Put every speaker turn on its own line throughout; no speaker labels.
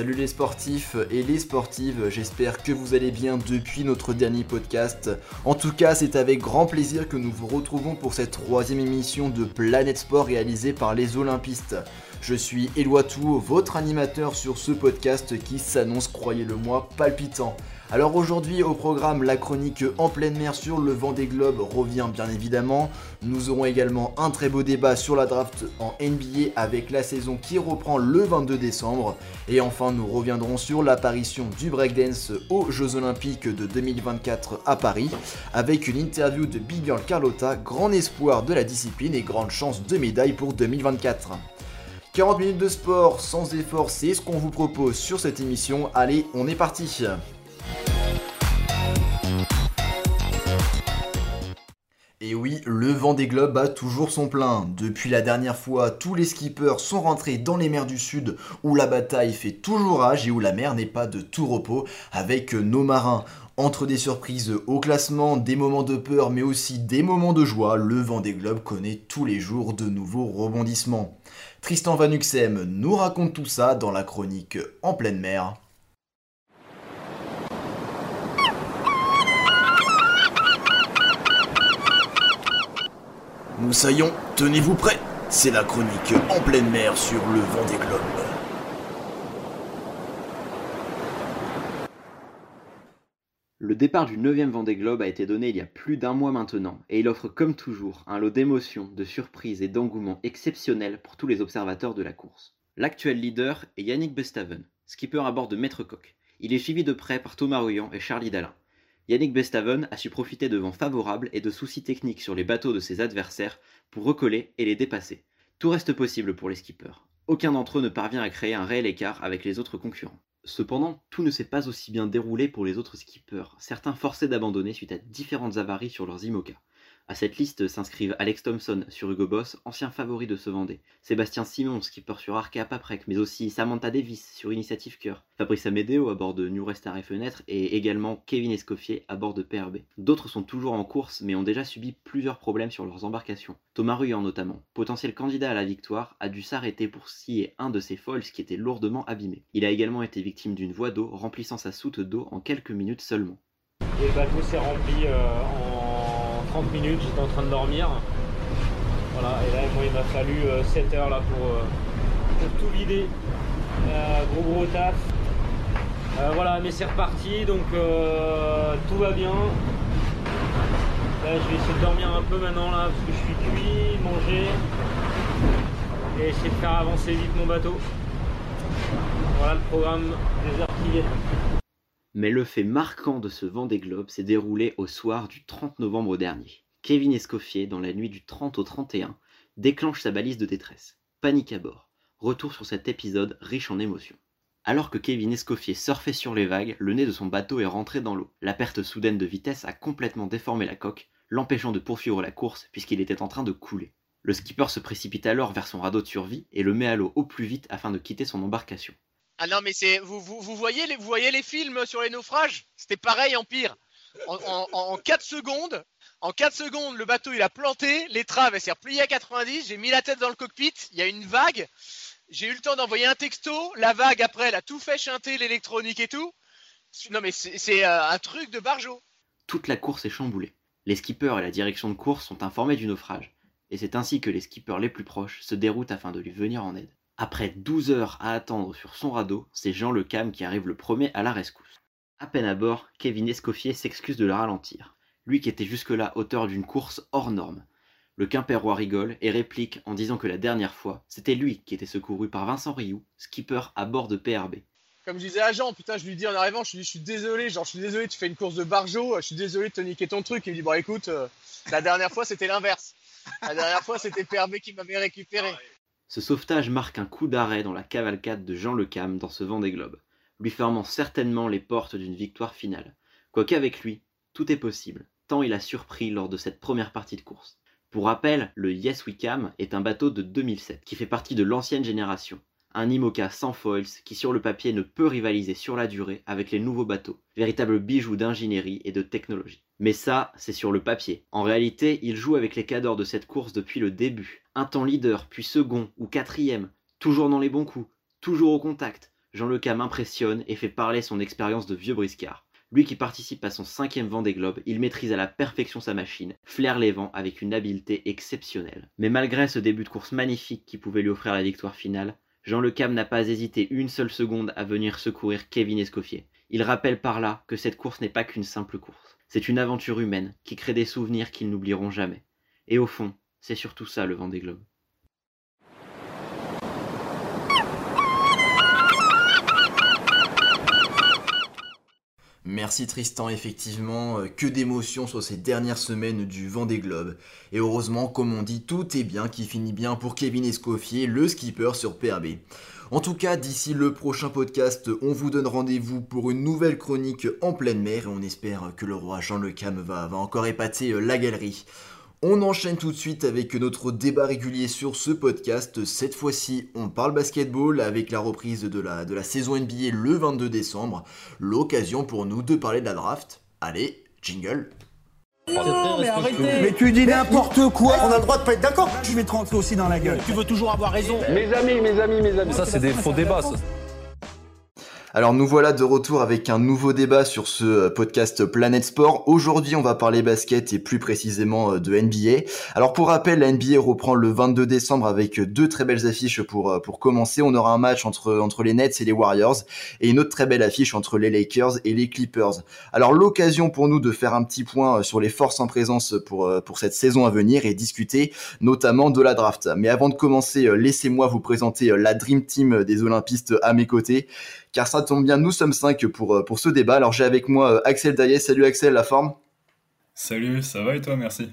Salut les sportifs et les sportives, j'espère que vous allez bien depuis notre dernier podcast. En tout cas, c'est avec grand plaisir que nous vous retrouvons pour cette troisième émission de Planète Sport réalisée par les Olympistes. Je suis Eloi Tou, votre animateur sur ce podcast qui s'annonce, croyez-le moi, palpitant. Alors aujourd'hui au programme la chronique en pleine mer sur le vent des globes revient bien évidemment. Nous aurons également un très beau débat sur la draft en NBA avec la saison qui reprend le 22 décembre. Et enfin nous reviendrons sur l'apparition du breakdance aux Jeux Olympiques de 2024 à Paris avec une interview de Big Girl Carlotta, grand espoir de la discipline et grande chance de médaille pour 2024. 40 minutes de sport sans effort, c'est ce qu'on vous propose sur cette émission. Allez, on est parti Et oui, le vent des globes a toujours son plein. Depuis la dernière fois, tous les skippers sont rentrés dans les mers du sud où la bataille fait toujours rage et où la mer n'est pas de tout repos avec nos marins. Entre des surprises au classement, des moments de peur mais aussi des moments de joie, le vent des globes connaît tous les jours de nouveaux rebondissements. Tristan Vanuxem nous raconte tout ça dans la chronique En pleine mer. Moussaillon, tenez-vous prêts, c'est la chronique en pleine mer sur le vent des globes.
Le départ du 9e Vendée Globe a été donné il y a plus d'un mois maintenant, et il offre comme toujours un lot d'émotions, de surprises et d'engouement exceptionnels pour tous les observateurs de la course. L'actuel leader est Yannick Bestaven, skipper à bord de Maître Coq. Il est suivi de près par Thomas Ruyant et Charlie Dalin. Yannick Bestaven a su profiter de vents favorables et de soucis techniques sur les bateaux de ses adversaires pour recoller et les dépasser. Tout reste possible pour les skippers. Aucun d'entre eux ne parvient à créer un réel écart avec les autres concurrents. Cependant, tout ne s'est pas aussi bien déroulé pour les autres skippers, certains forcés d'abandonner suite à différentes avaries sur leurs IMOCA. À cette liste s'inscrivent Alex Thompson sur Hugo Boss, ancien favori de ce Vendée, Sébastien Simon, skipper sur Arkea Paprec, mais aussi Samantha Davis sur Initiative Cœur, Fabrice Amedeo à bord de New Restar et Fenêtre et également Kevin Escoffier à bord de PRB. D'autres sont toujours en course mais ont déjà subi plusieurs problèmes sur leurs embarcations. Thomas Ruyant notamment, potentiel candidat à la victoire, a dû s'arrêter pour scier un de ses foils qui était lourdement abîmé. Il a également été victime d'une voie d'eau remplissant sa soute d'eau en quelques minutes seulement.
Le bateau s'est rempli euh, en 30 minutes, j'étais en train de dormir. Voilà, et là, moi, il m'a fallu 7 euh, heures là pour, euh, tout vider. Euh, gros gros taf. voilà, mais c'est reparti, donc tout va bien. Je vais essayer de dormir un peu maintenant là, parce que je suis cuit, manger. Et essayer de faire avancer vite mon bateau. Voilà le programme des heures qui.
Mais le fait marquant de ce Vendée Globe s'est déroulé au soir du 30 novembre dernier. Kevin Escoffier, dans la nuit du 30 au 31, déclenche sa balise de détresse. Panique à bord. Retour sur cet épisode riche en émotions. Alors que Kevin Escoffier surfait sur les vagues, le nez de son bateau est rentré dans l'eau. La perte soudaine de vitesse a complètement déformé la coque, l'empêchant de poursuivre la course puisqu'il était en train de couler. Le skipper se précipite alors vers son radeau de survie et le met à l'eau au plus vite afin de quitter son embarcation.
Ah non, mais c'est vous, vous, voyez les, vous voyez les films sur les naufrages? C'était pareil en pire. En, 4 secondes, en 4 secondes, le bateau il a planté, l'étrave elle s'est repliée à 90, j'ai mis la tête dans le cockpit, il y a une vague, j'ai eu le temps d'envoyer un texto, la vague après elle a tout fait chanter l'électronique et tout. Non mais c'est euh, un truc de barjo.
Toute la course est chamboulée. Les skippers et la direction de course sont informés du naufrage, et c'est ainsi que les skippers les plus proches se déroutent afin de lui venir en aide. Après 12 heures à attendre sur son radeau, c'est Jean Le Cam qui arrive le premier à la rescousse. À peine à bord, Kevin Escoffier s'excuse de le ralentir, lui qui était jusque-là auteur d'une course hors norme. Le Quimpérois rigole et réplique en disant que la dernière fois, c'était lui qui était secouru par Vincent Rioux, skipper à bord de PRB.
Comme je disais à Jean, putain, je lui dis en arrivant, je lui dis, je suis désolé, genre, je suis désolé, tu fais une course de barjo, je suis désolé de te niquer ton truc. Il me dit, bon, écoute, euh, la dernière fois, c'était l'inverse. La dernière fois, c'était PRB qui m'avait récupéré.
Ce sauvetage marque un coup d'arrêt dans la cavalcade de Jean Le Cam dans ce vent des globes, lui fermant certainement les portes d'une victoire finale. Quoiqu'avec lui, tout est possible, tant il a surpris lors de cette première partie de course. Pour rappel, le Yes We Cam est un bateau de 2007 qui fait partie de l'ancienne génération, un IMOCA sans foils qui sur le papier ne peut rivaliser sur la durée avec les nouveaux bateaux, véritable bijou d'ingénierie et de technologie. Mais ça, c'est sur le papier. En réalité, il joue avec les cadors de cette course depuis le début, un temps leader, puis second ou quatrième, toujours dans les bons coups, toujours au contact, Jean Leca m'impressionne et fait parler son expérience de vieux briscard. Lui qui participe à son cinquième Vendée Globe, il maîtrise à la perfection sa machine, flaire les vents avec une habileté exceptionnelle. Mais malgré ce début de course magnifique qui pouvait lui offrir la victoire finale, Jean Le Cam n'a pas hésité une seule seconde à venir secourir Kevin Escoffier. Il rappelle par là que cette course n'est pas qu'une simple course. C'est une aventure humaine qui crée des souvenirs qu'ils n'oublieront jamais. Et au fond, c'est surtout ça le Vendée Globe.
Merci Tristan, effectivement, euh, que d'émotions sur ces dernières semaines du Vendée Globe. Et heureusement, comme on dit, tout est bien qui finit bien pour Kevin Escoffier, le skipper sur PRB. En tout cas, d'ici le prochain podcast, on vous donne rendez-vous pour une nouvelle chronique en pleine mer et on espère que le roi Jean Le Cam va, va encore épater euh, la galerie. On enchaîne tout de suite avec notre débat régulier sur ce podcast. Cette fois-ci, on parle basketball avec la reprise de la, de la saison NBA le 22 décembre. L'occasion pour nous de parler de la draft. Allez, jingle
non, mais arrêtez Mais tu dis n'importe quoi On a le droit de pas être d'accord Je vais te rentrer aussi dans la gueule.
Tu veux toujours avoir raison
Mes amis, mes amis, mes amis.
Ça, c'est des faux débats, ça.
Alors nous voilà de retour avec un nouveau débat sur ce euh, podcast Planète Sport. Aujourd'hui on va parler basket et plus précisément euh, de NBA. Alors pour rappel, la NBA reprend le 22 décembre avec deux très belles affiches pour, euh, pour commencer. On aura un match entre, entre les Nets et les Warriors et une autre très belle affiche entre les Lakers et les Clippers. Alors l'occasion pour nous de faire un petit point sur les forces en présence pour, pour cette saison à venir et discuter notamment de la draft. Mais avant de commencer, laissez-moi vous présenter la Dream Team des Olympistes à mes côtés car ça tombe bien, nous sommes cinq pour, euh, pour ce débat. Alors j'ai avec moi euh, Axel Daillet. Salut Axel, la forme?
Salut, ça va et toi, merci.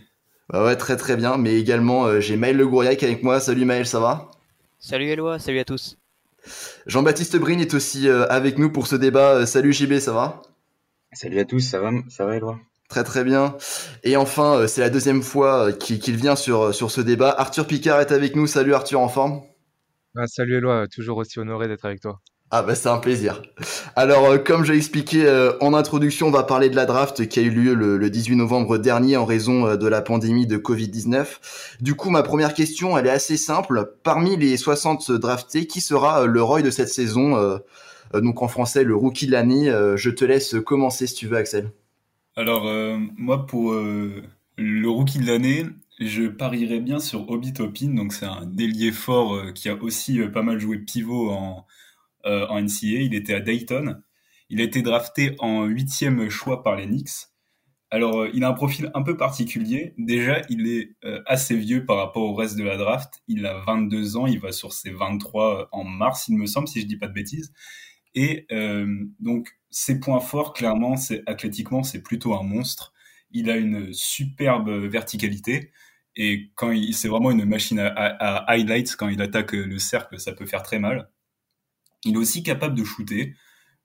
Bah ouais, très très bien. Mais également, euh, j'ai Maël Le Gouriac avec moi. Salut Maël, ça va?
Salut Eloi, salut à tous.
Jean-Baptiste Brine est aussi avec nous pour ce débat. salut JB, ça va?
Salut à tous, ça va, ça va Eloi?
Très très bien. Et enfin, c'est la deuxième fois qu'il vient sur, sur ce débat. Arthur Picard est avec nous. Salut Arthur, en forme?
Ah, Salut Eloi, toujours aussi honoré d'être avec toi.
Ah bah c'est un plaisir. Alors euh, comme j'ai expliqué euh, en introduction, on va parler de la draft qui a eu lieu le, 18 novembre dernier en raison euh, de la pandémie de Covid-19. Du coup ma première question elle est assez simple. Parmi les 60 draftés, qui sera le Roy de cette saison Donc en français le rookie de l'année. je te laisse commencer si tu veux Axel.
Alors moi pour le rookie de l'année, je parierais bien sur Obi Topin. Donc c'est un délié fort qui a aussi pas mal joué pivot en euh, en NCA. Il était à Dayton. Il a été drafté en huitième choix par les Knicks. Alors, euh, il a un profil un peu particulier. Déjà, il est euh, assez vieux par rapport au reste de la draft. Il a 22 ans, il va sur ses 23 en mars, il me semble, si je dis pas de bêtises. Et donc, ses points forts, clairement, c'est athlétiquement, c'est plutôt un monstre. Il a une superbe verticalité. Et quand il, c'est vraiment une machine à highlights, quand il attaque le cercle, ça peut faire très mal. Il est aussi capable de shooter.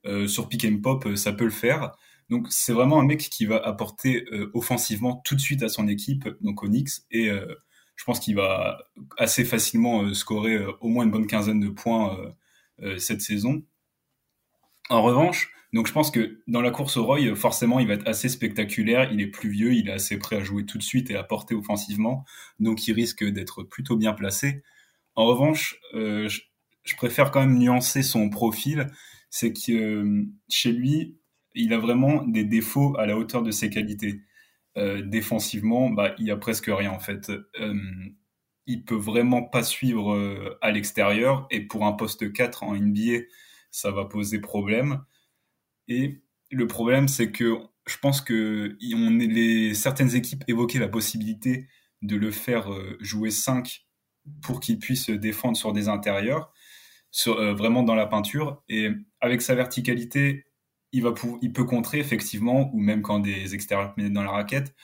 Euh, sur pick and pop, euh, ça peut le faire. Donc c'est vraiment un mec qui va apporter euh, offensivement tout de suite à son équipe, donc Onyx, et je pense qu'il va assez facilement scorer au moins une bonne quinzaine de points cette saison. En revanche, donc je pense que dans la course au Roy, forcément, il va être assez spectaculaire. Il est plus vieux, il est assez prêt à jouer tout de suite et à apporter offensivement, donc il risque d'être plutôt bien placé. En revanche, je préfère quand même nuancer son profil, c'est que euh, chez lui, il a vraiment des défauts à la hauteur de ses qualités. Euh, défensivement, bah, il y a presque rien en fait. Euh, il peut vraiment pas suivre euh, à l'extérieur et pour un poste 4 en NBA, ça va poser problème. Et le problème, c'est que je pense que on, certaines équipes évoquaient la possibilité de le faire jouer 5 pour qu'il puisse défendre sur des intérieurs. Euh, vraiment dans la peinture. Et avec sa verticalité, il, va il peut contrer effectivement, ou même quand des extérieurs mettent dans la raquette.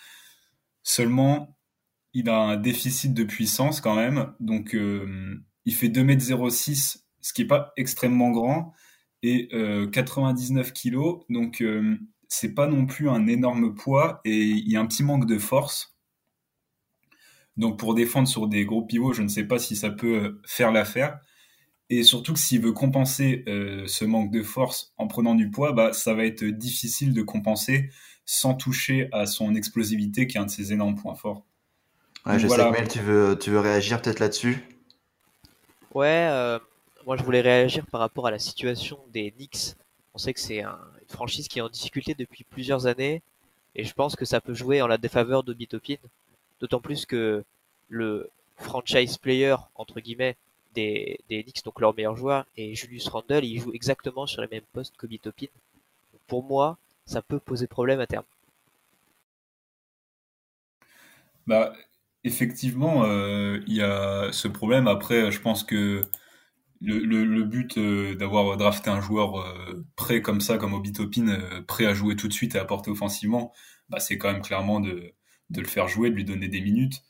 Seulement, il a un déficit de puissance quand même. Donc, euh, il fait 2m06, ce qui n'est pas extrêmement grand, et 99 euh, kg. Donc, c'est pas non plus un énorme poids, et il y a un petit manque de force. Donc, pour défendre sur des gros pivots, je ne sais pas si ça peut faire l'affaire. Et surtout que s'il veut compenser euh, ce manque de force en prenant du poids, bah, ça va être difficile de compenser sans toucher à son explosivité, qui est un de ses énormes points forts.
Ouais, je sais que Mel, tu veux, tu veux réagir peut-être là-dessus?
Ouais, euh, moi je voulais réagir par rapport à la situation des Knicks. On sait que c'est une franchise qui est en difficulté depuis plusieurs années et je pense que ça peut jouer en la défaveur de Bitopin. D'autant plus que le franchise player, entre guillemets, des, des Knicks, donc leur meilleur joueur, et Julius Randle, il joue exactement sur les mêmes postes que Bitopin. Pour moi, ça peut poser problème à terme.
Bah, effectivement, euh, il y a ce problème. Après, je pense que le, but euh, d'avoir drafté un joueur euh, prêt comme ça, comme Obitopin, prêt à jouer tout de suite et à porter offensivement, bah, c'est quand même clairement de, de, le faire jouer, de lui donner des minutes.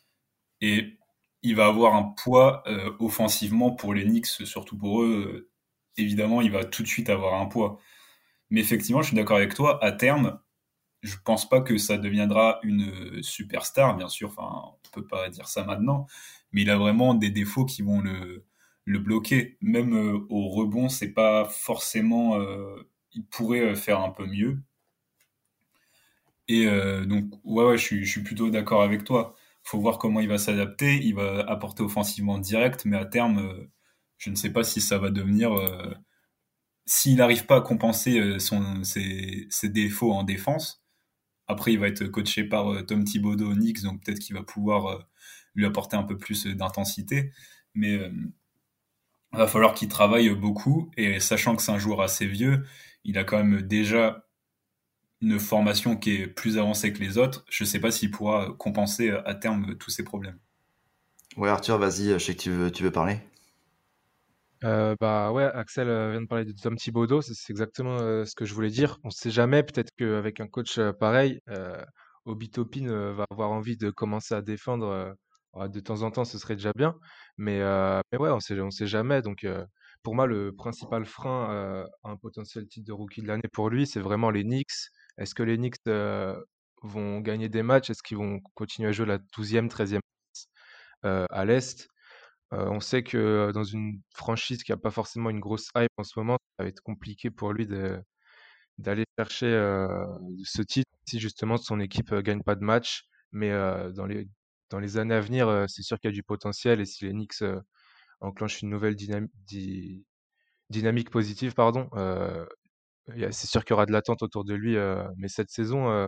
Et il va avoir un poids offensivement pour les Knicks, surtout pour eux. évidemment, il va tout de suite avoir un poids. Mais effectivement, je suis d'accord avec toi. À terme, je pense pas que ça deviendra une superstar, bien sûr. Enfin, on peut pas dire ça maintenant, mais il a vraiment des défauts qui vont le, bloquer. Même euh, au rebond, c'est pas forcément. Euh, il pourrait euh, faire un peu mieux. Et donc, ouais, ouais, je suis plutôt d'accord avec toi. Faut voir comment il va s'adapter. Il va apporter offensivement direct, mais à terme, je ne sais pas si ça va devenir s'il n'arrive pas à compenser son, ses, défauts en défense, après, il va être coaché par euh, Tom Thibodeau Nix, donc peut-être qu'il va pouvoir euh, lui apporter un peu plus d'intensité. Mais il euh, va falloir qu'il travaille beaucoup. Et sachant que c'est un joueur assez vieux, il a quand même déjà une formation qui est plus avancée que les autres. Je ne sais pas s'il pourra compenser à terme tous ces problèmes.
Ouais, Arthur, vas-y, je sais que tu veux, tu veux parler.
Euh, bah ouais, Axel euh, vient de parler de Tom Thibodeau, c'est exactement euh, ce que je voulais dire. On ne sait jamais, peut-être qu'avec un coach pareil, Obi Topin va avoir envie de commencer à défendre de temps en temps, ce serait déjà bien. Mais, mais ouais, on sait, on sait jamais. Donc pour moi, le principal frein à un potentiel titre de rookie de l'année pour lui, c'est vraiment les Knicks. Est-ce que les Knicks vont gagner des matchs? Est-ce qu'ils vont continuer à jouer la 12e, 13e à l'Est? On sait que dans une franchise qui a pas forcément une grosse hype en ce moment, ça va être compliqué pour lui d'aller chercher, ce titre si justement son équipe, gagne pas de match. Mais, dans les années à venir, c'est sûr qu'il y a du potentiel et si les Knicks, enclenchent une nouvelle dynamique positive, pardon, c'est sûr qu'il y aura de l'attente autour de lui, mais cette saison,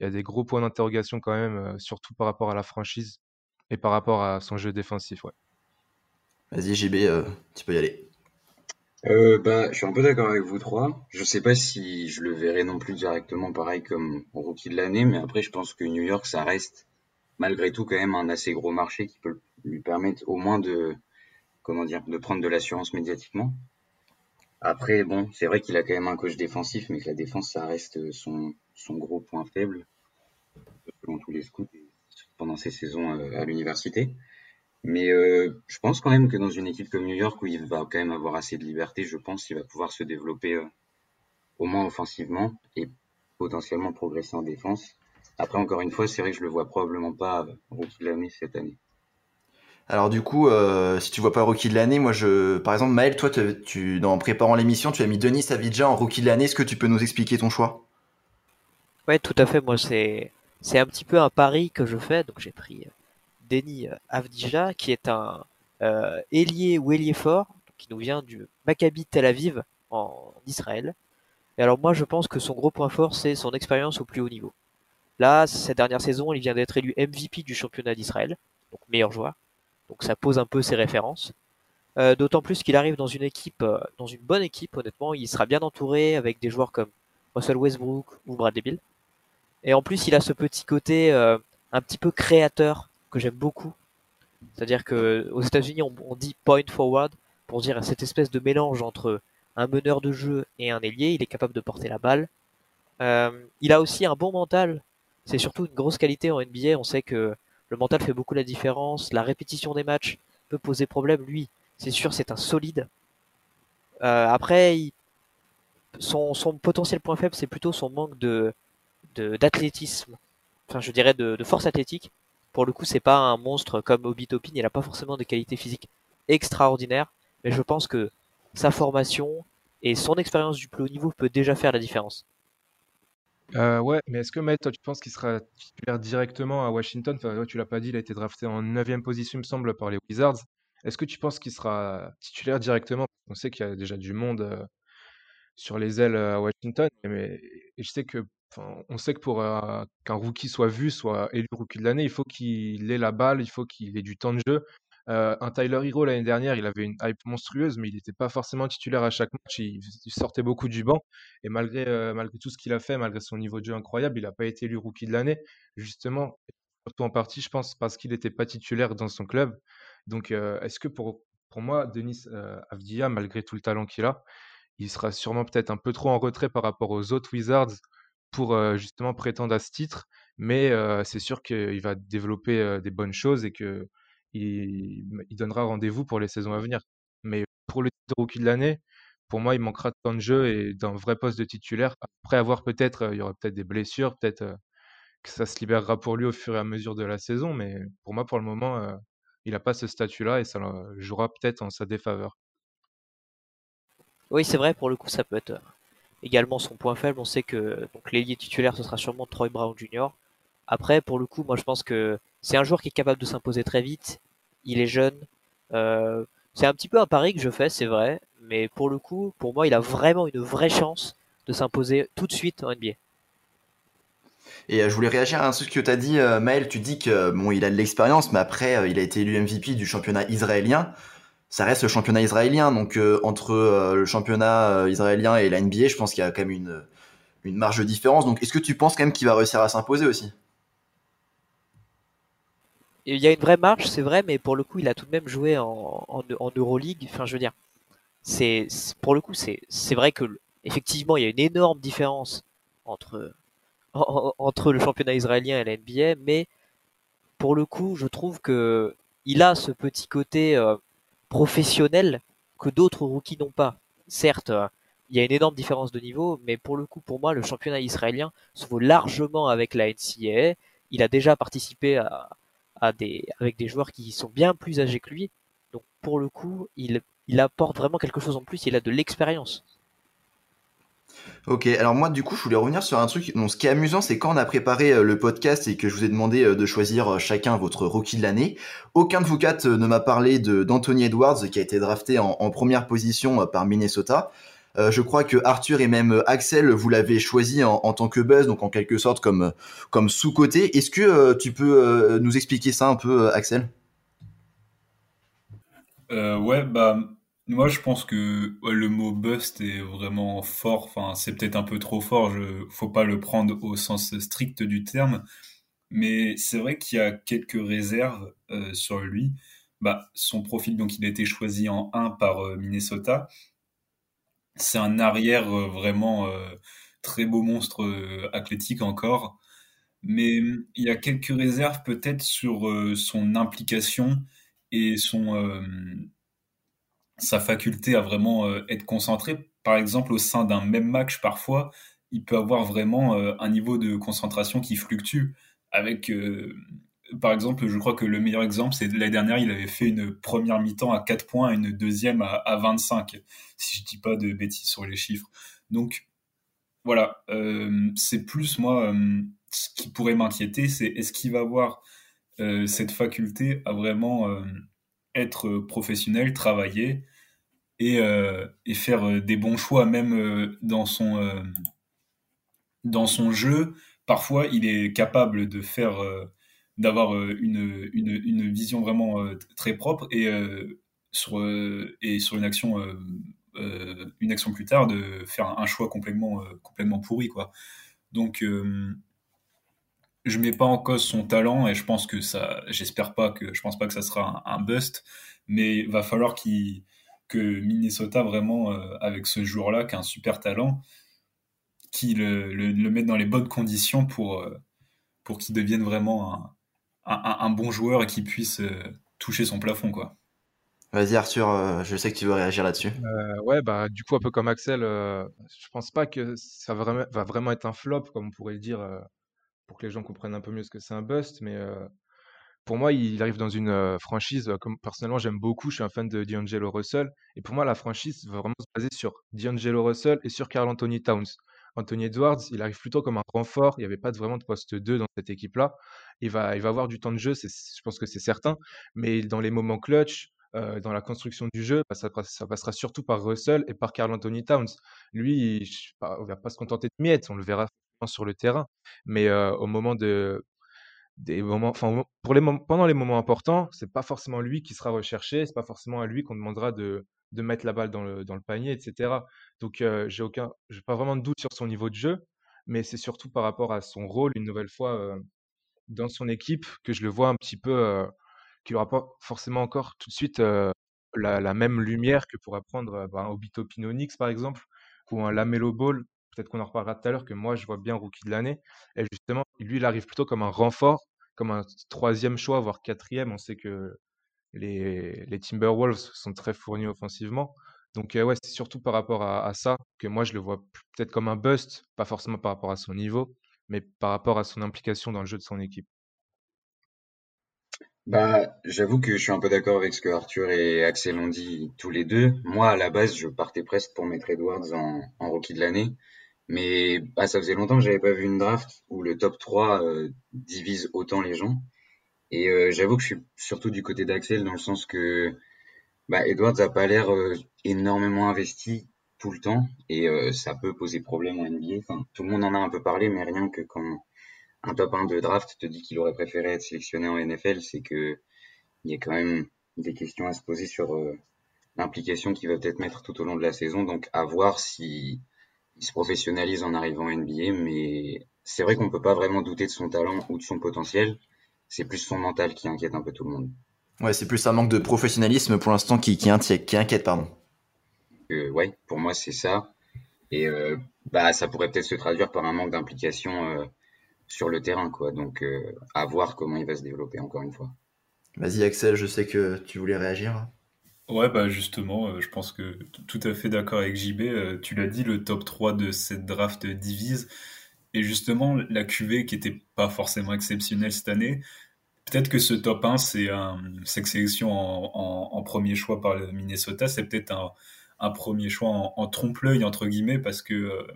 il y a des gros points d'interrogation quand même, surtout par rapport à la franchise et par rapport à son jeu défensif, ouais.
Vas-y, JB, euh, tu peux y aller.
Euh, bah, je suis un peu d'accord avec vous trois. Je sais pas si je le verrai non plus directement pareil comme rookie de l'année, mais après, je pense que New York, ça reste malgré tout quand même un assez gros marché qui peut lui permettre au moins de, comment dire, de prendre de l'assurance médiatiquement. Après, bon, c'est vrai qu'il a quand même un coach défensif, mais que la défense, ça reste son, gros point faible, selon tous les scouts pendant ses saisons euh, à l'université. Mais euh, je pense quand même que dans une équipe comme New York, où il va quand même avoir assez de liberté, je pense qu'il va pouvoir se développer euh, au moins offensivement et potentiellement progresser en défense. Après, encore une fois, c'est vrai que je le vois probablement pas rookie de l'année cette année.
Alors du coup, euh, si tu vois pas rookie de l'année, moi je, par exemple, Maël, toi, tu, en préparant l'émission, tu as mis Denis Savidja en rookie de l'année. Est-ce que tu peux nous expliquer ton choix?
Ouais, tout à fait. Moi, c'est un petit peu un pari que je fais, donc j'ai pris Denis Avdija, qui est un euh, ailier ou ailier fort, qui nous vient du Maccabi Tel Aviv en Israël. Et alors moi je pense que son gros point fort c'est son expérience au plus haut niveau. Là, cette dernière saison, il vient d'être élu MVP du championnat d'Israël, donc meilleur joueur. Donc ça pose un peu ses références. Euh, d'autant plus qu'il arrive dans une équipe, euh, dans une bonne équipe, honnêtement, il sera bien entouré avec des joueurs comme Russell Westbrook ou Bradley Bill. Et en plus, il a ce petit côté un petit peu créateur que j'aime beaucoup. C'est-à-dire que aux États-Unis, on, dit point forward pour dire cette espèce de mélange entre un meneur de jeu et un ailier. Il est capable de porter la balle. Euh, il a aussi un bon mental. C'est surtout une grosse qualité en NBA. On sait que le mental fait beaucoup la différence. La répétition des matchs peut poser problème. Lui, c'est sûr, c'est un solide. Euh, après, son, potentiel point faible, c'est plutôt son manque de d'athlétisme. Enfin, je dirais de force athlétique pour le coup, c'est pas un monstre comme Obi Topin, il a pas forcément des qualités physiques extraordinaires, mais je pense que sa formation et son expérience du plus haut niveau peut déjà faire la différence.
Euh, ouais, mais est-ce que Matt, toi, tu penses qu'il sera titulaire directement à Washington? Enfin, Tu l'as pas dit, il a été drafté en 9 position, il me semble, par les Wizards. Est-ce que tu penses qu'il sera titulaire directement? On sait qu'il y a déjà du monde, heu, sur les ailes, à Washington, mais je sais que on sait que pour, qu'un rookie soit vu, soit élu rookie de l'année, il faut qu'il ait la balle, il faut qu'il ait du temps de jeu. Heu, un Tyler Herro l'année dernière, il avait une hype monstrueuse, mais il n'était pas forcément titulaire à chaque match. Il, sortait beaucoup du banc et malgré, heu, malgré tout ce qu'il a fait, malgré son niveau de jeu incroyable, il n'a pas été élu rookie de l'année. Justement, surtout en partie, je pense, parce qu'il n'était pas titulaire dans son club. Donc, heu, est-ce que pour pour moi, Denis, heu, Avdija, malgré tout le talent qu'il a, il sera sûrement peut-être un peu trop en retrait par rapport aux autres Wizards pour, justement prétendre à ce titre. Mais, c'est sûr qu'il va développer, des bonnes choses et qu'il il donnera rendez-vous pour les saisons à venir. Mais pour le titre rookie de l'année, pour moi, il manquera de temps de jeu et d'un vrai poste de titulaire. Après avoir peut-être, heu, il y aura peut-être des blessures, peut-être, heu, que ça se libérera pour lui au fur et à mesure de la saison. Mais pour moi, pour le moment, heu, il n'a pas ce statut-là et ça, jouera peut-être en sa défaveur.
Oui, c'est vrai, pour le coup, ça peut être, également son point faible. On sait que donc l'ailier titulaire, ce sera sûrement Troy Brown Jr. Après, pour le coup, moi je pense que c'est un joueur qui est capable de s'imposer très vite. Il est jeune. Euh, c'est un petit peu un pari que je fais, c'est vrai. Mais pour le coup, pour moi, il a vraiment une vraie chance de s'imposer tout de suite en NBA.
Et euh, je voulais réagir à ce que tu as dit, euh, Maël. Tu dis que bon, il a de l'expérience, mais après, il a été élu MVP du championnat israélien. Ça reste le championnat israélien, donc entre le championnat israélien et la NBA, je pense qu'il y a quand même une, une marge de différence. Donc, est-ce que tu penses quand même qu'il va réussir à s'imposer aussi?
Il y a une vraie marge, c'est vrai, mais pour le coup, il a tout de même joué en, en, Euroleague. Enfin, je veux dire, c'est pour le coup, c'est vrai que effectivement, il y a une énorme différence entre en, entre le championnat israélien et la NBA, mais pour le coup, je trouve que il a ce petit côté euh, professionnel que d'autres rookies n'ont pas. Certes, il y a une énorme différence de niveau, mais pour le coup, pour moi, le championnat israélien se vaut largement avec la NCAA. Il a déjà participé à, avec des joueurs qui sont bien plus âgés que lui. Donc, pour le coup, il, apporte vraiment quelque chose en plus. Il a de l'expérience.
Ok, alors moi du coup je voulais revenir sur un truc. Ce qui est amusant, c'est quand on a préparé euh, le podcast et que je vous ai demandé euh, de choisir euh, chacun votre rookie de l'année, aucun de vous quatre ne m'a parlé d'Anthony Edwards qui a été drafté en première position par Minnesota. Euh, je crois que Arthur et même Axel, vous l'avez choisi en, tant que buzz, donc en quelque sorte comme, comme sous-côté. Est-ce que euh, tu peux euh, nous expliquer ça un peu, Axel?
Ouais, bah moi, je pense que le mot bust est vraiment fort. Enfin, c'est peut-être un peu trop fort. Je, faut pas le prendre au sens strict du terme. Mais c'est vrai qu'il y a quelques réserves euh, sur lui. Bah, son profil, donc, il a été choisi en 1 par euh, Minnesota. C'est un arrière euh, vraiment euh, très beau monstre euh, athlétique encore. Mais il y a quelques réserves peut-être sur son implication et son sa faculté à vraiment être concentré. Par exemple, au sein d'un même match, parfois, il peut avoir vraiment un niveau de concentration qui fluctue. Avec, par exemple, je crois que le meilleur exemple, c'est l'année dernière, il avait fait une première mi-temps à 4 points et une deuxième à, à 25, si je dis pas de bêtises sur les chiffres. Donc, voilà, euh, c'est plus moi, euh, ce qui pourrait m'inquiéter, c'est est-ce qu'il va avoir euh, cette faculté à vraiment être professionnel, travailler et, et faire des bons choix même dans son dans son jeu? Parfois, il est capable de faire d'avoir une, une, une, vision vraiment très propre et sur et sur une action une action plus tard de faire un choix complètement complètement pourri quoi. Donc je mets pas en cause son talent et je pense que ça j'espère pas que je pense pas que ça sera un, un bust mais va falloir qu'il que Minnesota vraiment euh, avec ce joueur-là qui a un super talent, qui le, le, mette dans les bonnes conditions pour, euh, pour qu'il devienne vraiment un, un, bon joueur et qu'il puisse euh, toucher son plafond quoi.
Vas-y Arthur, euh, je sais que tu veux réagir là-dessus.
Euh, ouais, bah du coup un peu comme Axel, euh, je pense pas que ça va vraiment, va vraiment être un flop comme on pourrait le dire pour que les gens comprennent un peu mieux ce que c'est un bust, mais pour moi, il arrive dans une euh, franchise, comme personnellement j'aime beaucoup, je suis un fan de D'Angelo Russell, et pour moi la franchise va vraiment se baser sur D'Angelo Russell et sur Carl Anthony Towns. Anthony Edwards, il arrive plutôt comme un renfort, il n'y avait pas vraiment de poste 2 dans cette équipe-là. Il va, il va avoir du temps de jeu, je pense que c'est certain, mais dans les moments clutch, euh, dans la construction du jeu, bah, ça, passera surtout par Russell et par Carl Anthony Towns. Lui, il, ne va pas se contenter de miettes, on le verra sur le terrain. Mais euh, au moment de des moments, enfin pour les pendant les moments importants, c'est pas forcément lui qui sera recherché, c'est pas forcément à lui qu'on demandera de, de mettre la balle dans le, panier, etc. Donc euh, j'ai aucun, j'ai pas vraiment de doute sur son niveau de jeu, mais c'est surtout par rapport à son rôle une nouvelle fois dans son équipe que je le vois un petit peu qu'il n'aura pas forcément encore tout de suite la, même lumière que pourrait prendre un Obito Pinonix, par exemple, ou un Lamelo Ball. Peut-être qu'on en reparlera tout à l'heure, que moi, je vois bien rookie de l'année. Et justement, lui, il arrive plutôt comme un renfort, comme un troisième choix, voire quatrième. On sait que les, Timberwolves sont très fournis offensivement. Donc, ouais, c'est surtout par rapport à, ça que moi, je le vois peut-être comme un bust, pas forcément par rapport à son niveau, mais par rapport à son implication dans le jeu de son équipe.
Bah, j'avoue que je suis un peu d'accord avec ce que Arthur et Axel ont dit tous les deux. Moi, à la base, je partais presque pour mettre Edwards en, en rookie de l'année. Mais bah, ça faisait longtemps que j'avais pas vu une draft où le top 3 euh, divise autant les gens. Et euh, j'avoue que je suis surtout du côté d'Axel dans le sens que bah, Edwards a pas l'air euh, énormément investi tout le temps et ça peut poser problème en NBA. Enfin, tout le monde en a un peu parlé, mais rien que quand un top 1 de draft te dit qu'il aurait préféré être sélectionné en NFL, c'est que il y a quand même des questions à se poser sur euh, l'implication qu'il va peut-être mettre tout au long de la saison. Donc à voir si il se professionnalise en arrivant en NBA, mais c'est vrai qu'on peut pas vraiment douter de son talent ou de son potentiel. C'est plus son mental qui inquiète un peu tout le monde.
Ouais, c'est plus un manque de professionnalisme pour l'instant qui, qui, qui, inquiète, pardon.
Euh, ouais, pour moi c'est ça. Et euh, bah ça pourrait peut-être se traduire par un manque d'implication euh, sur le terrain, quoi. Donc, euh, à voir comment il va se développer encore une fois.
Vas-y, Axel, je sais que tu voulais réagir.
Ouais, bah justement, euh, je pense que tout à fait d'accord avec JB. Euh, tu l'as dit, le top 3 de cette draft divise. Et justement, la QV qui était pas forcément exceptionnelle cette année, peut-être que ce top 1, c'est un, cette sélection en, premier choix par le Minnesota, c'est peut-être un, premier choix en, trompe-l'œil, entre guillemets, parce que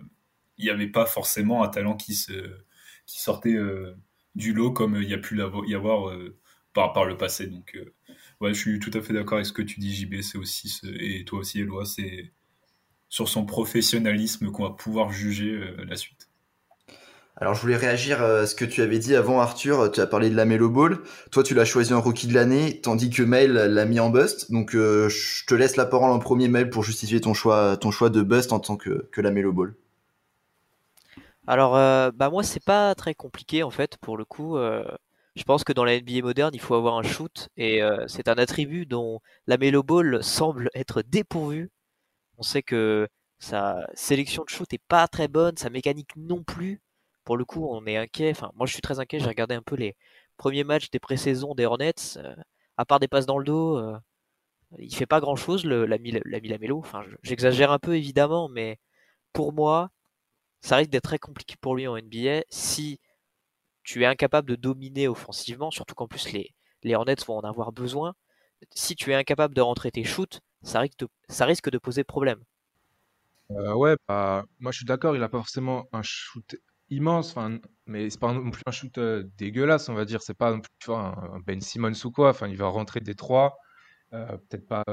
il n'y avait pas forcément un talent qui sortait euh, du lot comme il y a pu y avoir euh, par, le passé. Donc, euh, ouais, je suis tout à fait d'accord avec ce que tu dis, JB. C'est aussi, et toi aussi, Eloi, c'est sur son professionnalisme qu'on va pouvoir juger la suite.
Alors je voulais réagir à ce que tu avais dit avant Arthur, tu as parlé de la Melo Ball, toi tu l'as choisi en rookie de l'année, tandis que Mail l'a mis en bust, donc je te laisse la parole en premier Mail pour justifier ton choix, de bust en tant que, que la Melo Ball.
Alors, euh, bah moi, c'est pas très compliqué en fait, pour le coup. Euh, je pense que dans la NBA moderne, il faut avoir un shoot et euh, c'est un attribut dont la Melo Ball semble être dépourvue. On sait que sa sélection de shoot est pas très bonne, sa mécanique non plus. Pour le coup, on est inquiet. Enfin, moi, je suis très inquiet. J'ai regardé un peu les premiers matchs des pré-saisons des Hornets. à part des passes dans le dos, il fait pas grand-chose, l'ami Lamelo. Enfin, j'exagère un peu évidemment, mais pour moi, ça risque d'être très compliqué pour lui en NBA si tu es incapable de dominer offensivement, surtout qu'en plus les, les Hornets vont en avoir besoin. Si tu es incapable de rentrer tes shoots, ça risque de, ça risque de poser problème.
Euh, ouais, bah, moi je suis d'accord, il a pas forcément un shoot immense, mais c'est pas non plus un shoot euh, dégueulasse, on va dire. C'est pas non plus un, Ben Simmons ou quoi. Enfin, il va rentrer des trois, euh, peut-être pas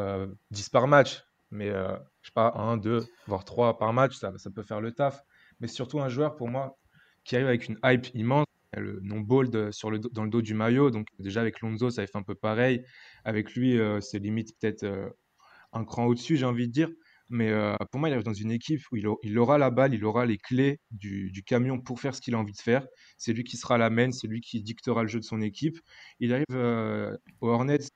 10 par match, mais je sais pas, 1, 2, voire 3 par match, ça, ça peut faire le taf mais surtout un joueur pour moi qui arrive avec une hype immense, le nom bold sur le, dans le dos du maillot. Donc déjà avec Lonzo, ça fait un peu pareil. Avec lui, euh, c'est limite peut-être euh, un cran au-dessus, j'ai envie de dire. Mais pour moi, il arrive dans une équipe où il, aura la balle, il aura les clés du, camion pour faire ce qu'il a envie de faire. C'est lui qui sera la main, c'est lui qui dictera le jeu de son équipe. Il arrive aux Hornets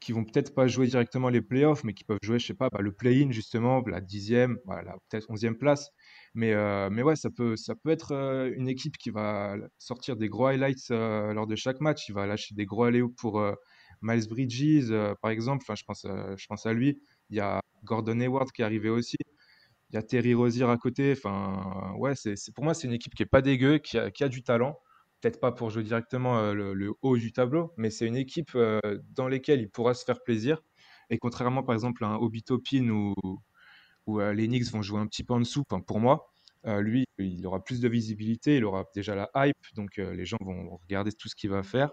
qui vont peut-être pas jouer directement les playoffs, mais qui peuvent jouer, je sais pas, bah, le play-in justement, la dixième, voilà, peut-être onzième place. Mais, euh, mais ouais, ça peut, ça peut être une équipe qui va sortir des gros highlights lors de chaque match. Il va lâcher des gros alley pour Miles Bridges, par exemple. Enfin, je pense, je pense à lui. Il y a Gordon Hayward qui est arrivé aussi. Il y a Terry Rozier à côté. Enfin, ouais, c'est, pour moi, c'est une équipe qui est pas dégueu, qui a, du talent. Peut-être pas pour jouer directement le, haut du tableau, mais c'est une équipe dans laquelle il pourra se faire plaisir. Et contrairement, par exemple, à un Obito Pin ou, où euh, les Knicks vont jouer un petit peu en dessous. pour moi, euh, lui, il aura plus de visibilité, il aura déjà la hype, donc euh, les gens vont regarder tout ce qu'il va faire.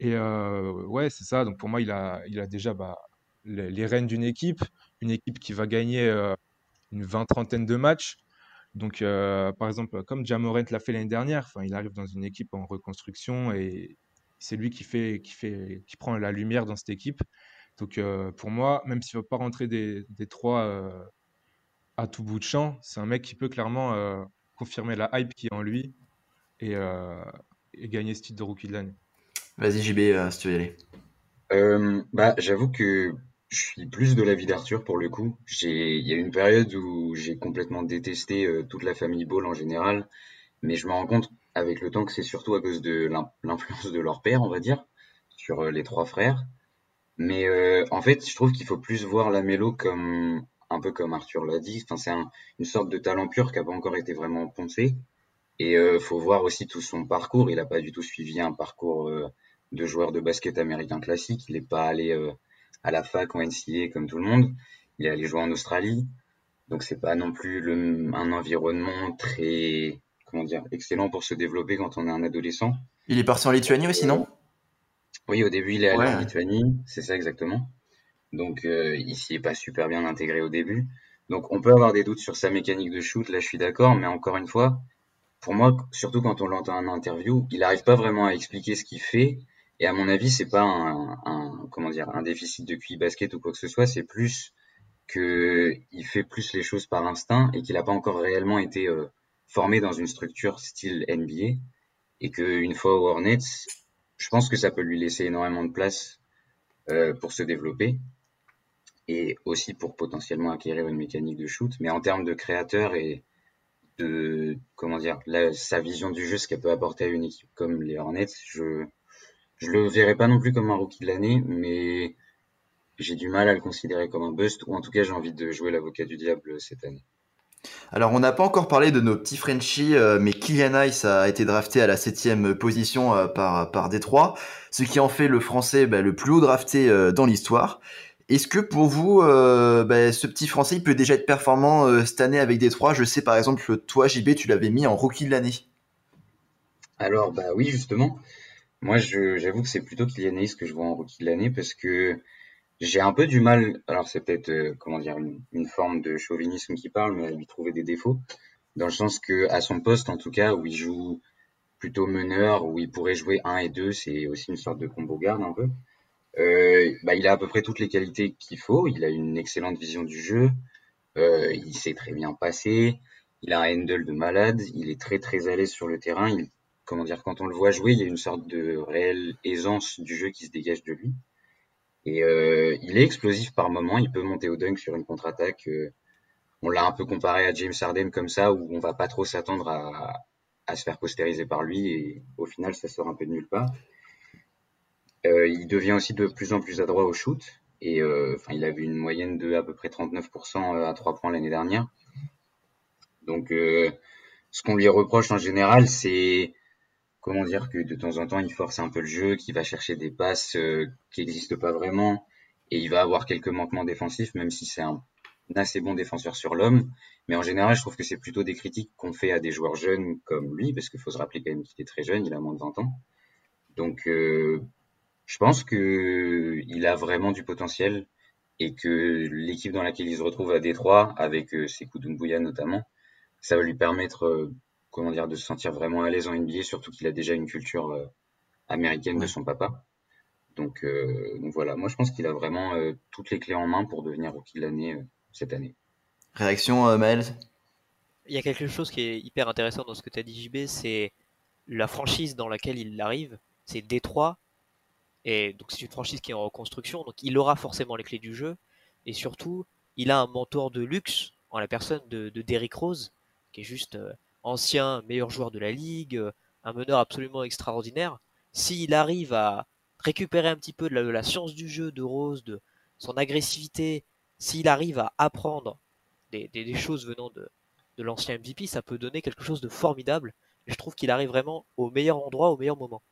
Et ouais, c'est ça. Donc pour moi, il a, déjà bah, les rênes d'une équipe, une équipe qui va gagner euh, une vingt trentaine de matchs. Donc, euh, par exemple, comme Jamorent l'a fait l'année dernière, enfin, il arrive dans une équipe en reconstruction et c'est lui qui fait, qui fait, qui prend la lumière dans cette équipe. Donc, euh, pour moi, même s'il ne va pas rentrer des, des trois euh, à tout bout de champ, c'est un mec qui peut clairement euh, confirmer la hype qui est en lui et, euh, et gagner ce titre de rookie de l'année.
Vas-y, JB, euh, si tu veux y aller.
Euh, bah, j'avoue que je suis plus de l'avis d'Arthur pour le coup. Il y a une période où j'ai complètement détesté euh, toute la famille Ball en général, mais je me rends compte avec le temps que c'est surtout à cause de l'in- l'influence de leur père, on va dire, sur euh, les trois frères. Mais euh, en fait, je trouve qu'il faut plus voir Lamelo comme un peu comme Arthur l'a dit. Enfin, c'est un- une sorte de talent pur qui n'a pas encore été vraiment poncé. Et euh, faut voir aussi tout son parcours. Il n'a pas du tout suivi un parcours de joueur de basket américain classique. Il n'est pas allé à la fac en NCAA comme tout le monde. Il est allé jouer en Australie. Donc c'est pas non plus le, un environnement très, comment dire, excellent pour se développer quand on est un adolescent.
Il est parti en Lituanie aussi, non?
Oui, au début, il est allé en. Lituanie, c'est ça exactement. Donc euh, il s'y est pas super bien intégré au début. Donc on peut avoir des doutes sur sa mécanique de shoot, là je suis d'accord, mais encore une fois, pour moi, surtout quand on l'entend en interview, il n'arrive pas vraiment à expliquer ce qu'il fait. Et à mon avis, c'est pas un, un- comment dire, un déficit de QI basket ou quoi que ce soit, c'est plus que il fait plus les choses par instinct et qu'il n'a pas encore réellement été euh, formé dans une structure style NBA. Et qu'une fois au Hornets, je pense que ça peut lui laisser énormément de place euh, pour se développer et aussi pour potentiellement acquérir une mécanique de shoot. Mais en termes de créateur et de comment dire la- sa vision du jeu, ce qu'elle peut apporter à une équipe comme les Hornets, je je le verrai pas non plus comme un rookie de l'année, mais j'ai du mal à le considérer comme un bust ou en tout cas j'ai envie de jouer l'avocat du diable cette année.
Alors, on n'a pas encore parlé de nos petits Frenchies, euh, mais Kylian Ice a été drafté à la septième position euh, par, par Détroit, ce qui en fait le français bah, le plus haut drafté euh, dans l'histoire. Est-ce que pour vous, bah, ce petit français, il peut déjà être performant cette année avec Détroit? Je sais par exemple, toi, JB, tu l'avais mis en rookie de l'année.
Alors bah oui justement, moi je j'avoue que c'est plutôt Kylian Hayes que je vois en rookie de l'année parce que j'ai un peu du mal, alors c'est peut-être euh, comment dire une, forme de chauvinisme qui parle, mais à lui trouver des défauts, dans le sens que à son poste en tout cas où il joue plutôt meneur, où il pourrait jouer 1 et 2, c'est aussi une sorte de combo garde un peu. Euh, bah, il a à peu près toutes les qualités qu'il faut, il a une excellente vision du jeu, euh, il sait très bien passer, il a un handle de malade, il est très très à l'aise sur le terrain, il, comment dire, quand on le voit jouer, il y a une sorte de réelle aisance du jeu qui se dégage de lui. Et euh, il est explosif par moment, il peut monter au dunk sur une contre-attaque. euh, on l'a un peu comparé à James Harden comme ça, où on va pas trop s'attendre à, à se faire postériser par lui, et au final, ça sort un peu de nulle part. Euh, il devient aussi de plus en plus adroit au shoot, et euh, enfin, il avait une moyenne de à peu près 39% à 3 points l'année dernière. Donc, euh, ce qu'on lui reproche en général, c'est comment dire que de temps en temps il force un peu le jeu, qu'il va chercher des passes euh, qui n'existent pas vraiment, et il va avoir quelques manquements défensifs, même si c'est un, assez bon défenseur sur l'homme. Mais en général, je trouve que c'est plutôt des critiques qu'on fait à des joueurs jeunes comme lui, parce qu'il faut se rappeler quand même qu'il est très jeune, il a moins de 20 ans. Donc, euh, je pense que il a vraiment du potentiel et que l'équipe dans laquelle il se retrouve à Détroit, avec euh, Sekou Doumbouya notamment, ça va lui permettre, comment dire, de se sentir vraiment à l'aise en NBA, surtout qu'il a déjà une culture euh, américaine de son papa. Donc, euh, donc voilà, moi je pense qu'il a vraiment euh, toutes les clés en main pour devenir rookie de l'année euh, cette année.
Réaction, euh, Maël
Il y a quelque chose qui est hyper intéressant dans ce que tu as dit, JB, c'est la franchise dans laquelle il arrive, c'est Détroit. Et donc c'est une franchise qui est en reconstruction, donc il aura forcément les clés du jeu. Et surtout, il a un mentor de luxe en la personne de, de Derrick Rose, qui est juste euh, ancien meilleur joueur de la ligue, euh, un meneur absolument extraordinaire. S'il arrive à récupérer un petit peu de la, science du jeu de Rose, de son agressivité, s'il arrive à apprendre des, choses venant de, l'ancien MVP, ça peut donner quelque chose de formidable. Je trouve qu'il arrive vraiment au meilleur endroit, au meilleur moment.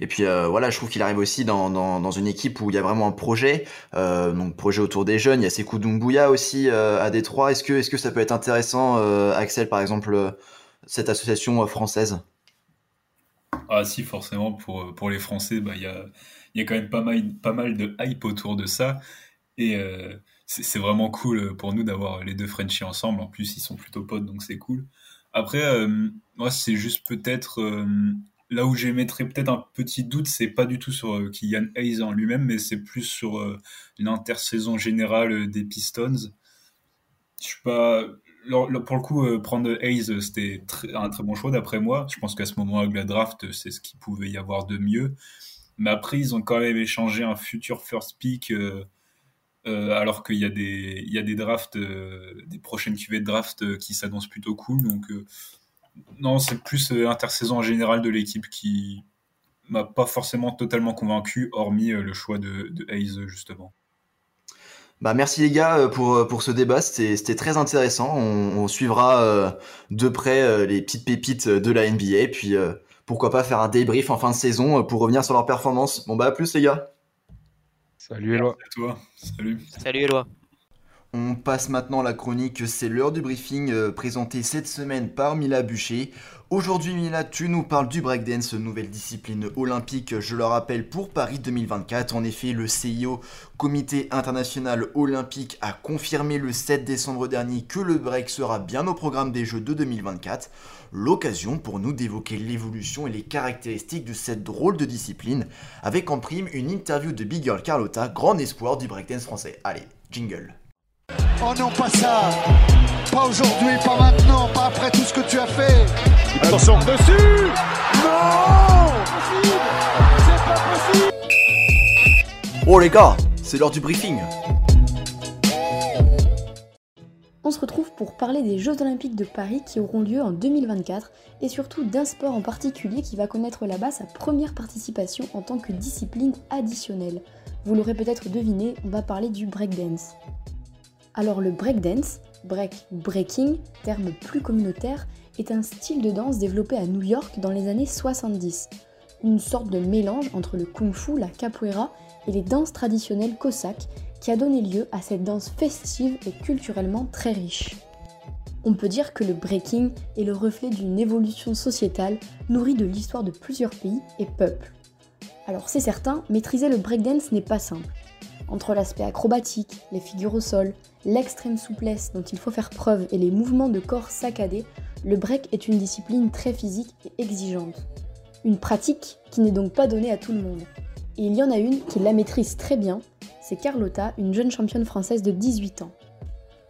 Et puis euh, voilà, je trouve qu'il arrive aussi dans, dans, une équipe où il y a vraiment un projet, euh, donc projet autour des jeunes. Il y a Sekou Doumbouya aussi euh, à Détroit. Est-ce que, est-ce que ça peut être intéressant, Axel, par exemple, cette association française?
Ah si, forcément, pour, pour les Français, bah, il y a, y a quand même pas mal, pas mal de hype autour de ça. Et c'est vraiment cool pour nous d'avoir les deux Frenchies ensemble. En plus, ils sont plutôt potes, donc c'est cool. Après, moi, c'est juste peut-être là où j'émettrais peut-être un petit doute, c'est pas du tout sur euh, Kylian Hayes en lui-même, mais c'est plus sur euh, l'intersaison générale euh, des Pistons. Je suis pas. Pour le coup, prendre Hayes, c'était un très bon choix d'après moi. Je pense qu'à ce moment-là, la draft, c'est ce qu'il pouvait y avoir de mieux. Mais après, ils ont quand même échangé un futur first pick, alors qu'il y, a des, y a des drafts, des prochaines cuvées de draft qui s'annoncent plutôt cool. Donc, non, c'est plus euh, l'intersaison en général de l'équipe qui m'a pas forcément totalement convaincu, hormis euh, le choix de, de Hayes, justement.
Bah merci les gars euh, pour, pour ce débat, c'était très intéressant. On, suivra de près les petites pépites de la NBA, puis pourquoi pas faire un débrief en fin de saison pour revenir sur leur performance. Bon bah à plus les gars.
Salut Eloi.
toi. Salut.
Salut Eloi.
On passe maintenant à la chronique, c'est l'heure du briefing euh, présenté cette semaine par Mila Bûcher. Aujourd'hui Mila, tu nous parles du breakdance, nouvelle discipline olympique, je le rappelle, pour Paris 2024. En effet, le CIO, Comité international olympique, a confirmé le 7 décembre dernier que le break sera bien au programme des Jeux de 2024. L'occasion pour nous d'évoquer l'évolution et les caractéristiques de cette drôle de discipline, avec en prime une interview de Big Girl Carlotta, grand espoir du breakdance français. Allez, jingle.
Oh non, pas ça. Pas aujourd'hui, pas maintenant, pas après tout ce que tu as fait.
Attention dessus.
Non.
C'est pas possible
Oh les gars, c'est l'heure du briefing.
On se retrouve pour parler des Jeux Olympiques de Paris qui auront lieu en 2024 et surtout d'un sport en particulier qui va connaître là-bas sa première participation en tant que discipline additionnelle. Vous l'aurez peut-être deviné, on va parler du breakdance. Alors le breakdance, break breaking, terme plus communautaire, est un style de danse développé à New York dans les années 70. Une sorte de mélange entre le kung-fu, la capoeira et les danses traditionnelles cosaques qui a donné lieu à cette danse festive et culturellement très riche. On peut dire que le breaking est le reflet d'une évolution sociétale nourrie de l'histoire de plusieurs pays et peuples. Alors c'est certain, maîtriser le breakdance n'est pas simple. Entre l'aspect acrobatique, les figures au sol, l'extrême souplesse dont il faut faire preuve et les mouvements de corps saccadés, le break est une discipline très physique et exigeante. Une pratique qui n'est donc pas donnée à tout le monde. Et il y en a une qui la maîtrise très bien, c'est Carlotta, une jeune championne française de 18 ans.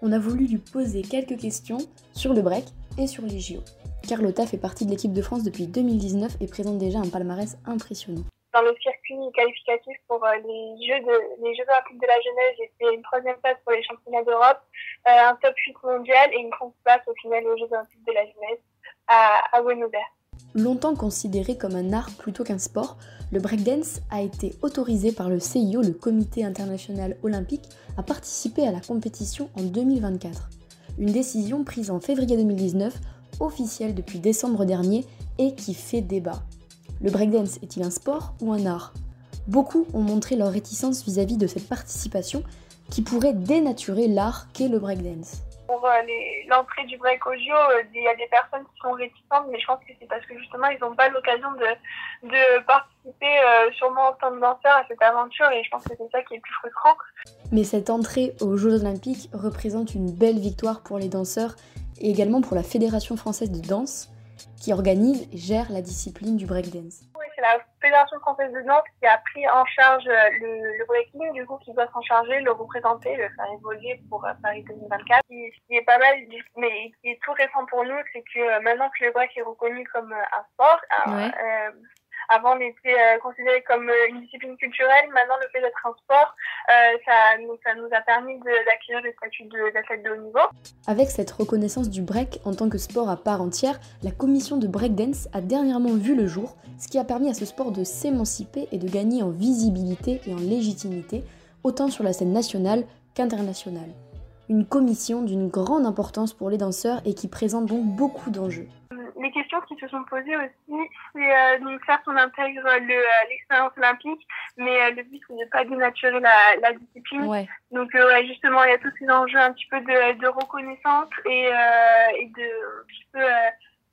On a voulu lui poser quelques questions sur le break et sur les JO. Carlotta fait partie de l'équipe de France depuis 2019 et présente déjà un palmarès impressionnant
dans le circuit qualificatif pour euh, les Jeux, Olympiques de la jeunesse, j'ai fait une troisième place pour les championnats d'Europe, euh, un top 8 mondial et une troisième place au final aux Jeux Olympiques de la jeunesse à Buenos Aires.
Longtemps considéré comme un art plutôt qu'un sport, le breakdance a été autorisé par le CIO, le Comité international olympique, à participer à la compétition en 2024. Une décision prise en février 2019, officielle depuis décembre dernier et qui fait débat. Le breakdance est-il un sport ou un art? Beaucoup ont montré leur réticence vis-à-vis de cette participation qui pourrait dénaturer l'art qu'est le breakdance.
Pour euh, l'entrée du break audio, euh, il y a des personnes qui sont réticentes, mais je pense que c'est parce que justement ils n'ont pas l'occasion de, de participer euh, sûrement en tant que danseur à cette aventure et je pense que c'est ça qui est le plus frustrant.
Mais cette entrée aux Jeux Olympiques représente une belle victoire pour les danseurs et également pour la Fédération française de danse qui organise et gère la discipline du breakdance.
Oui, c'est la Fédération française de danse qui a pris en charge euh, le, breaking, du coup, qui doit s'en charger, le représenter, le faire évoluer pour euh, Paris 2024. Ce qui est pas mal, mais qui est tout récent pour nous, c'est que euh, maintenant que le break est reconnu comme un sport, avant, on était euh, considéré comme euh, une discipline culturelle. Maintenant, le fait d'être un sport, euh, ça, nous, a permis d'acquérir le statut d'athlète de, de haut niveau.
Avec cette reconnaissance du break en tant que sport à part entière, la commission de breakdance a dernièrement vu le jour, ce qui a permis à ce sport de s'émanciper et de gagner en visibilité et en légitimité, autant sur la scène nationale qu'internationale. Une commission d'une grande importance pour les danseurs et qui présente donc beaucoup d'enjeux
les questions qui se sont posées aussi, c'est euh, donc certes on intègre euh, l'expérience olympique, mais euh, le but c'est de pas dénaturer la, la discipline. Donc justement il y a tous ces enjeux un petit peu de, de reconnaissance et, et de un petit peu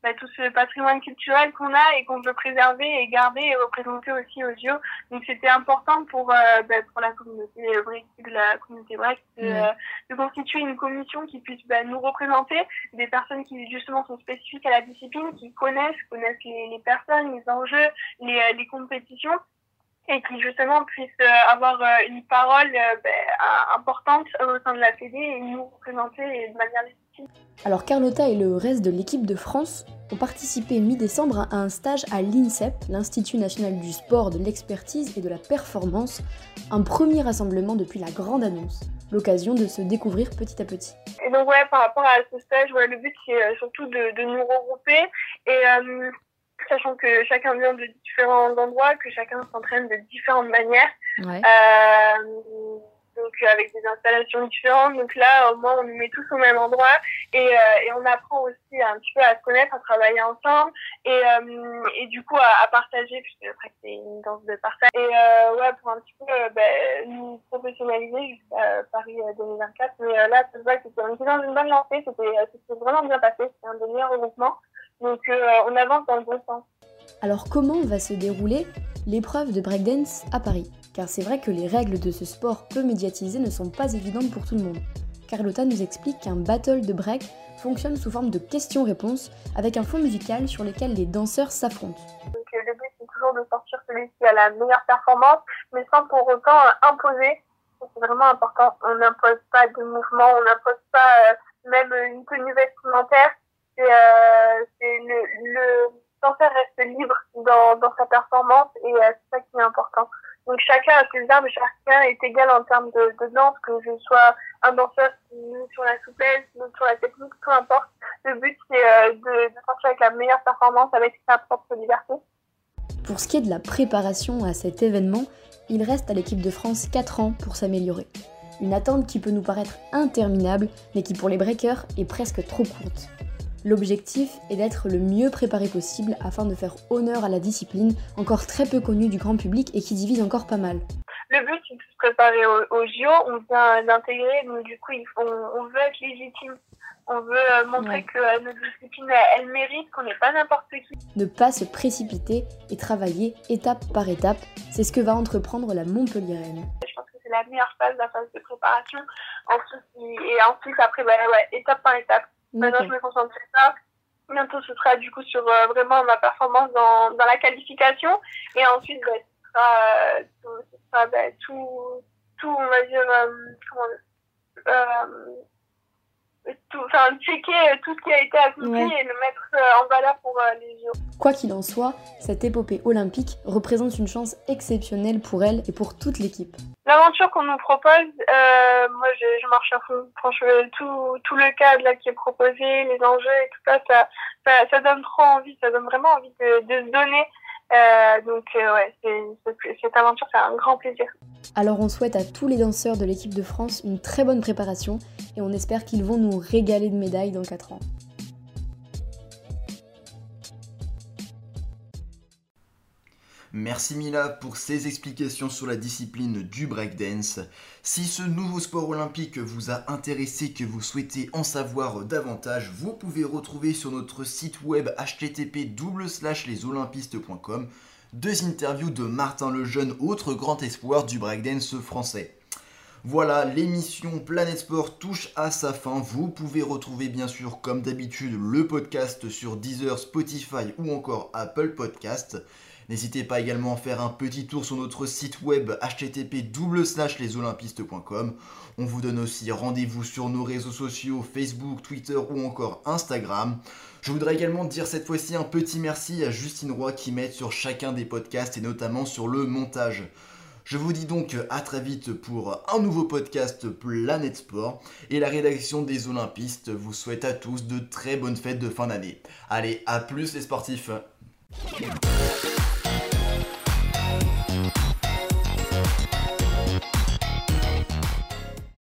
bah, tout ce patrimoine culturel qu'on a et qu'on veut préserver et garder et représenter aussi aux JO. Donc c'était important pour euh, bah, pour la communauté break, la communauté break de, euh, de, constituer une commission qui puisse bah, nous représenter, des personnes qui justement sont spécifiques à la discipline, qui connaissent connaissent les, les personnes, les enjeux, les, euh, les compétitions et qui justement puissent euh, avoir une parole ben, importante au sein de la Fédé et nous représenter de manière.
Alors Carlotta et le reste de l'équipe de France ont participé mi-décembre à un stage à l'INSEP, l'Institut national du sport, de l'expertise et de la performance, un premier rassemblement depuis la grande annonce, l'occasion de se découvrir petit à petit.
Et donc ouais, par rapport à ce stage, ouais, le but c'est euh, surtout de, de, nous regrouper et euh, sachant que chacun vient de différents endroits, que chacun s'entraîne de différentes manières. Ouais. Euh, donc euh, avec des installations différentes. Donc là, au moins, on nous met tous au même endroit et, euh, on apprend aussi un petit peu à se connaître, à travailler ensemble et, euh, du coup à, partager, puisque après c'est une danse de partage. Et ouais, pour un petit peu ben, nous professionnaliser jusqu'à Paris 2024. Mais là, ça se voit que c'était dans une bonne lancée, c'était vraiment bien passé, c'était un des meilleurs regroupements. Donc on avance dans le bon sens.
Alors comment va se dérouler l'épreuve de breakdance à Paris? Car c'est vrai que les règles de ce sport peu médiatisé ne sont pas évidentes pour tout le monde. Carlotta nous explique qu'un battle de break fonctionne sous forme de questions-réponses avec un fond musical sur lequel les danseurs s'affrontent.
Euh, le but c'est toujours de sortir celui qui a la meilleure performance, mais sans pour autant euh, imposer. C'est vraiment important. On n'impose pas de mouvement, on n'impose pas euh, même une tenue vestimentaire. Le, danseur reste libre dans sa performance et c'est ça qui est important. Donc chacun a ses armes, chacun est égal en termes de, danse, que je sois un danseur sur la souplesse, sur la technique, peu importe. Le but c'est euh, de, de sortir avec la meilleure performance, avec sa propre liberté.
Pour ce qui est de la préparation à cet événement, il reste à l'équipe de France 4 ans pour s'améliorer. Une attente qui peut nous paraître interminable, mais qui pour les breakers est presque trop courte. L'objectif est d'être le mieux préparé possible afin de faire honneur à la discipline, encore très peu connue du grand public et qui divise encore pas mal.
Le but, c'est de se préparer au, au JO, on vient d'intégrer, donc du coup, on, on, veut être légitime. On veut euh, montrer ouais. que euh, notre discipline, elle, elle mérite, qu'on n'est pas n'importe qui.
Ne pas se précipiter et travailler étape par étape, c'est ce que va entreprendre la Montpelliéraine.
Je pense que c'est la meilleure phase, la phase de préparation. Ensuite, et ensuite, après, bah, ouais, étape par étape. Maintenant, je me concentre sur ça. Bientôt, ce sera du coup sur euh, vraiment ma performance dans, dans la qualification. Et ensuite, bah, ce sera, euh, ce sera bah, tout, tout, on va dire, euh, comment tout, checker tout ce qui a été accompli ouais. et le mettre en valeur pour les JO.
Quoi qu'il en soit, cette épopée olympique représente une chance exceptionnelle pour elle et pour toute l'équipe.
L'aventure qu'on nous propose, euh, moi je, je, marche à fond. Franchement, tout, tout le cadre là qui est proposé, les enjeux et tout ça, ça, ça, ça donne trop envie, ça donne vraiment envie de, de se donner. Euh, donc euh, ouais, cette aventure, c'est un grand plaisir.
Alors on souhaite à tous les danseurs de l'équipe de France une très bonne préparation et on espère qu'ils vont nous régaler de médailles dans 4 ans.
Merci Mila pour ces explications sur la discipline du breakdance. Si ce nouveau sport olympique vous a intéressé, que vous souhaitez en savoir davantage, vous pouvez retrouver sur notre site web http lesolympistes.com deux interviews de Martin Lejeune, autre grand espoir du breakdance français. Voilà, l'émission Planète Sport touche à sa fin. Vous pouvez retrouver bien sûr comme d'habitude le podcast sur Deezer, Spotify ou encore Apple Podcast. N'hésitez pas également à faire un petit tour sur notre site web http lesolympistes.com. On vous donne aussi rendez-vous sur nos réseaux sociaux Facebook, Twitter ou encore Instagram. Je voudrais également dire cette fois-ci un petit merci à Justine Roy qui m'aide sur chacun des podcasts et notamment sur le montage. Je vous dis donc à très vite pour un nouveau podcast Planète Sport et la rédaction des Olympistes vous souhaite à tous de très bonnes fêtes de fin d'année. Allez, à plus les sportifs